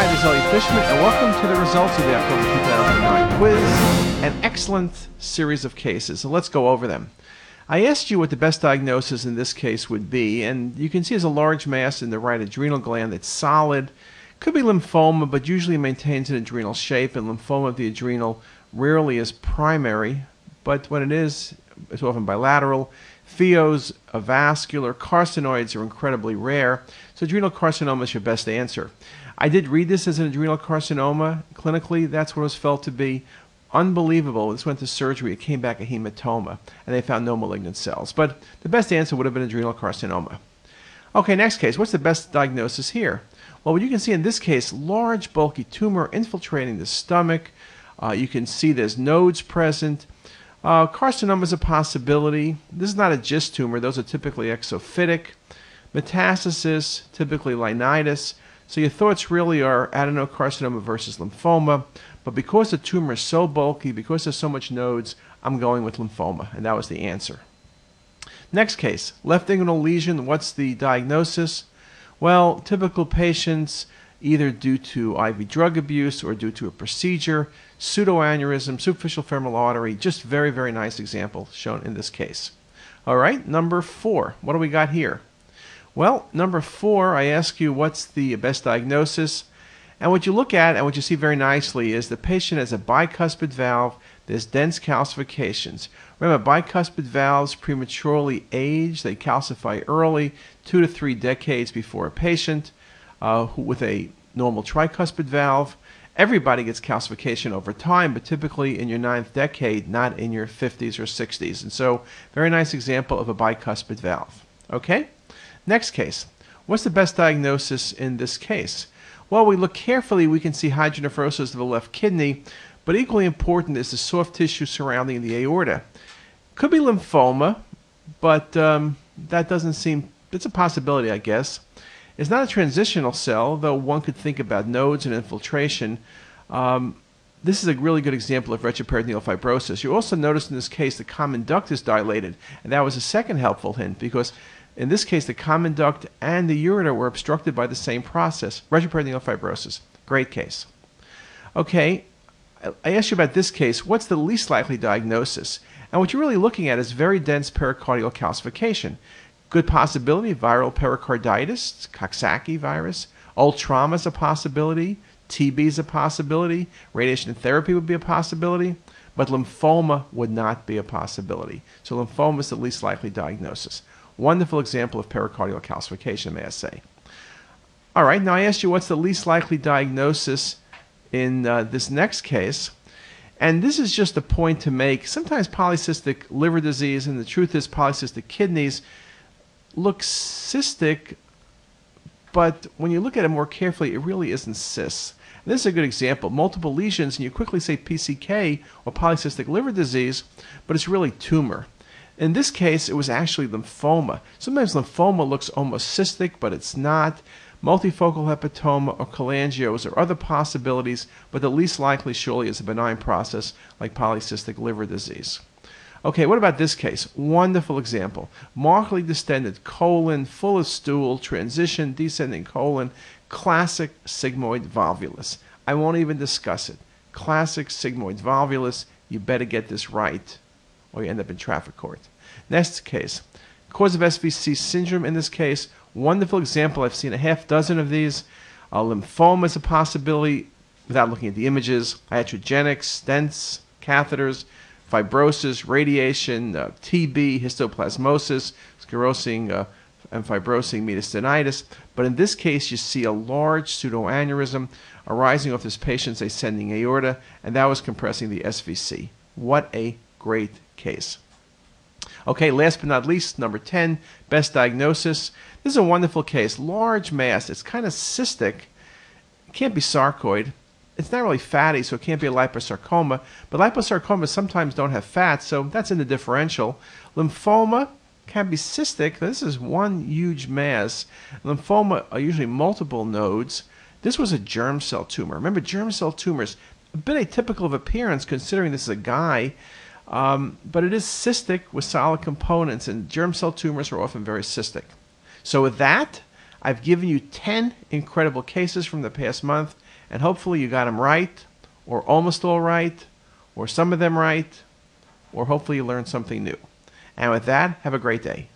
Hi, this is Elliot Fishman, and welcome to the results of the October 2009 quiz. An excellent series of cases, so let's go over them. I asked you what the best diagnosis in this case would be, and you can see there's a large mass in the right adrenal gland that's solid. Could be lymphoma, but usually maintains an adrenal shape, and lymphoma of the adrenal rarely is primary, but when it is, it's often bilateral. Pheos, avascular, carcinoids are incredibly rare, so adrenal carcinoma is your best answer. I did read this as an adrenal carcinoma. Clinically, that's what it was felt to be. Unbelievable. This went to surgery. It came back a hematoma, and they found no malignant cells. But the best answer would have been adrenal carcinoma. Okay, next case. What's the best diagnosis here? Well, what you can see in this case, large, bulky tumor infiltrating the stomach. Uh, you can see there's nodes present. Uh, carcinoma is a possibility. This is not a GIST tumor. Those are typically exophytic. Metastasis, typically linitis. So your thoughts really are adenocarcinoma versus lymphoma. But because the tumor is so bulky, because there's so much nodes, I'm going with lymphoma. And that was the answer. Next case, left inguinal lesion. What's the diagnosis? Well, typical patients either due to IV drug abuse or due to a procedure, pseudoaneurysm, superficial femoral artery, just very, very nice example shown in this case. All right, number four, what do we got here? Well, number four, I ask you what's the best diagnosis? And what you look at and what you see very nicely is the patient has a bicuspid valve, there's dense calcifications. Remember, bicuspid valves prematurely age, they calcify early, two to three decades before a patient uh, with a normal tricuspid valve. Everybody gets calcification over time, but typically in your ninth decade, not in your 50s or 60s. And so, very nice example of a bicuspid valve. Okay? Next case. What's the best diagnosis in this case? Well, we look carefully, we can see hydronephrosis of the left kidney, but equally important is the soft tissue surrounding the aorta. Could be lymphoma, but um, that doesn't seem, it's a possibility, I guess. It's not a transitional cell, though one could think about nodes and infiltration. Um, this is a really good example of retroperitoneal fibrosis. You also notice in this case the common duct is dilated, and that was a second helpful hint because in this case, the common duct and the ureter were obstructed by the same process, retroperitoneal fibrosis. Great case. Okay, I asked you about this case. What's the least likely diagnosis? And what you're really looking at is very dense pericardial calcification. Good possibility viral pericarditis, Coxsackie virus. Old trauma is a possibility. TB is a possibility. Radiation therapy would be a possibility. But lymphoma would not be a possibility. So lymphoma is the least likely diagnosis. Wonderful example of pericardial calcification, may I say. All right, now I asked you what's the least likely diagnosis in uh, this next case. And this is just a point to make. Sometimes polycystic liver disease, and the truth is polycystic kidneys, look cystic, but when you look at it more carefully, it really isn't cysts. And this is a good example. Multiple lesions, and you quickly say PCK or polycystic liver disease, but it's really tumor. In this case, it was actually lymphoma. Sometimes lymphoma looks almost cystic, but it's not. Multifocal hepatoma or cholangios are other possibilities, but the least likely surely is a benign process like polycystic liver disease. Okay, what about this case? Wonderful example. Markedly distended colon, full of stool, transition, descending colon, classic sigmoid volvulus. I won't even discuss it. Classic sigmoid volvulus. You better get this right or you end up in traffic court. Next case. Cause of SVC syndrome in this case. Wonderful example. I've seen a half dozen of these. Uh, lymphoma is a possibility without looking at the images. Iatrogenic, stents, catheters, fibrosis, radiation, uh, TB, histoplasmosis, sclerosing uh, and fibrosing mediastinitis. But in this case, you see a large pseudoaneurysm arising off this patient's ascending aorta, and that was compressing the SVC. What a great case. Okay, last but not least, number 10, best diagnosis. This is a wonderful case. Large mass. It's kind of cystic. It can't be sarcoid. It's not really fatty, so it can't be a liposarcoma. But liposarcomas sometimes don't have fat, so that's in the differential. Lymphoma can be cystic. This is one huge mass. Lymphoma are usually multiple nodes. This was a germ cell tumor. Remember, germ cell tumors, a bit atypical of appearance considering this is a guy. Um, but it is cystic with solid components, and germ cell tumors are often very cystic. So, with that, I've given you 10 incredible cases from the past month, And hopefully you got them right, or almost all right, or some of them right, or hopefully you learned something new. And with that, have a great day.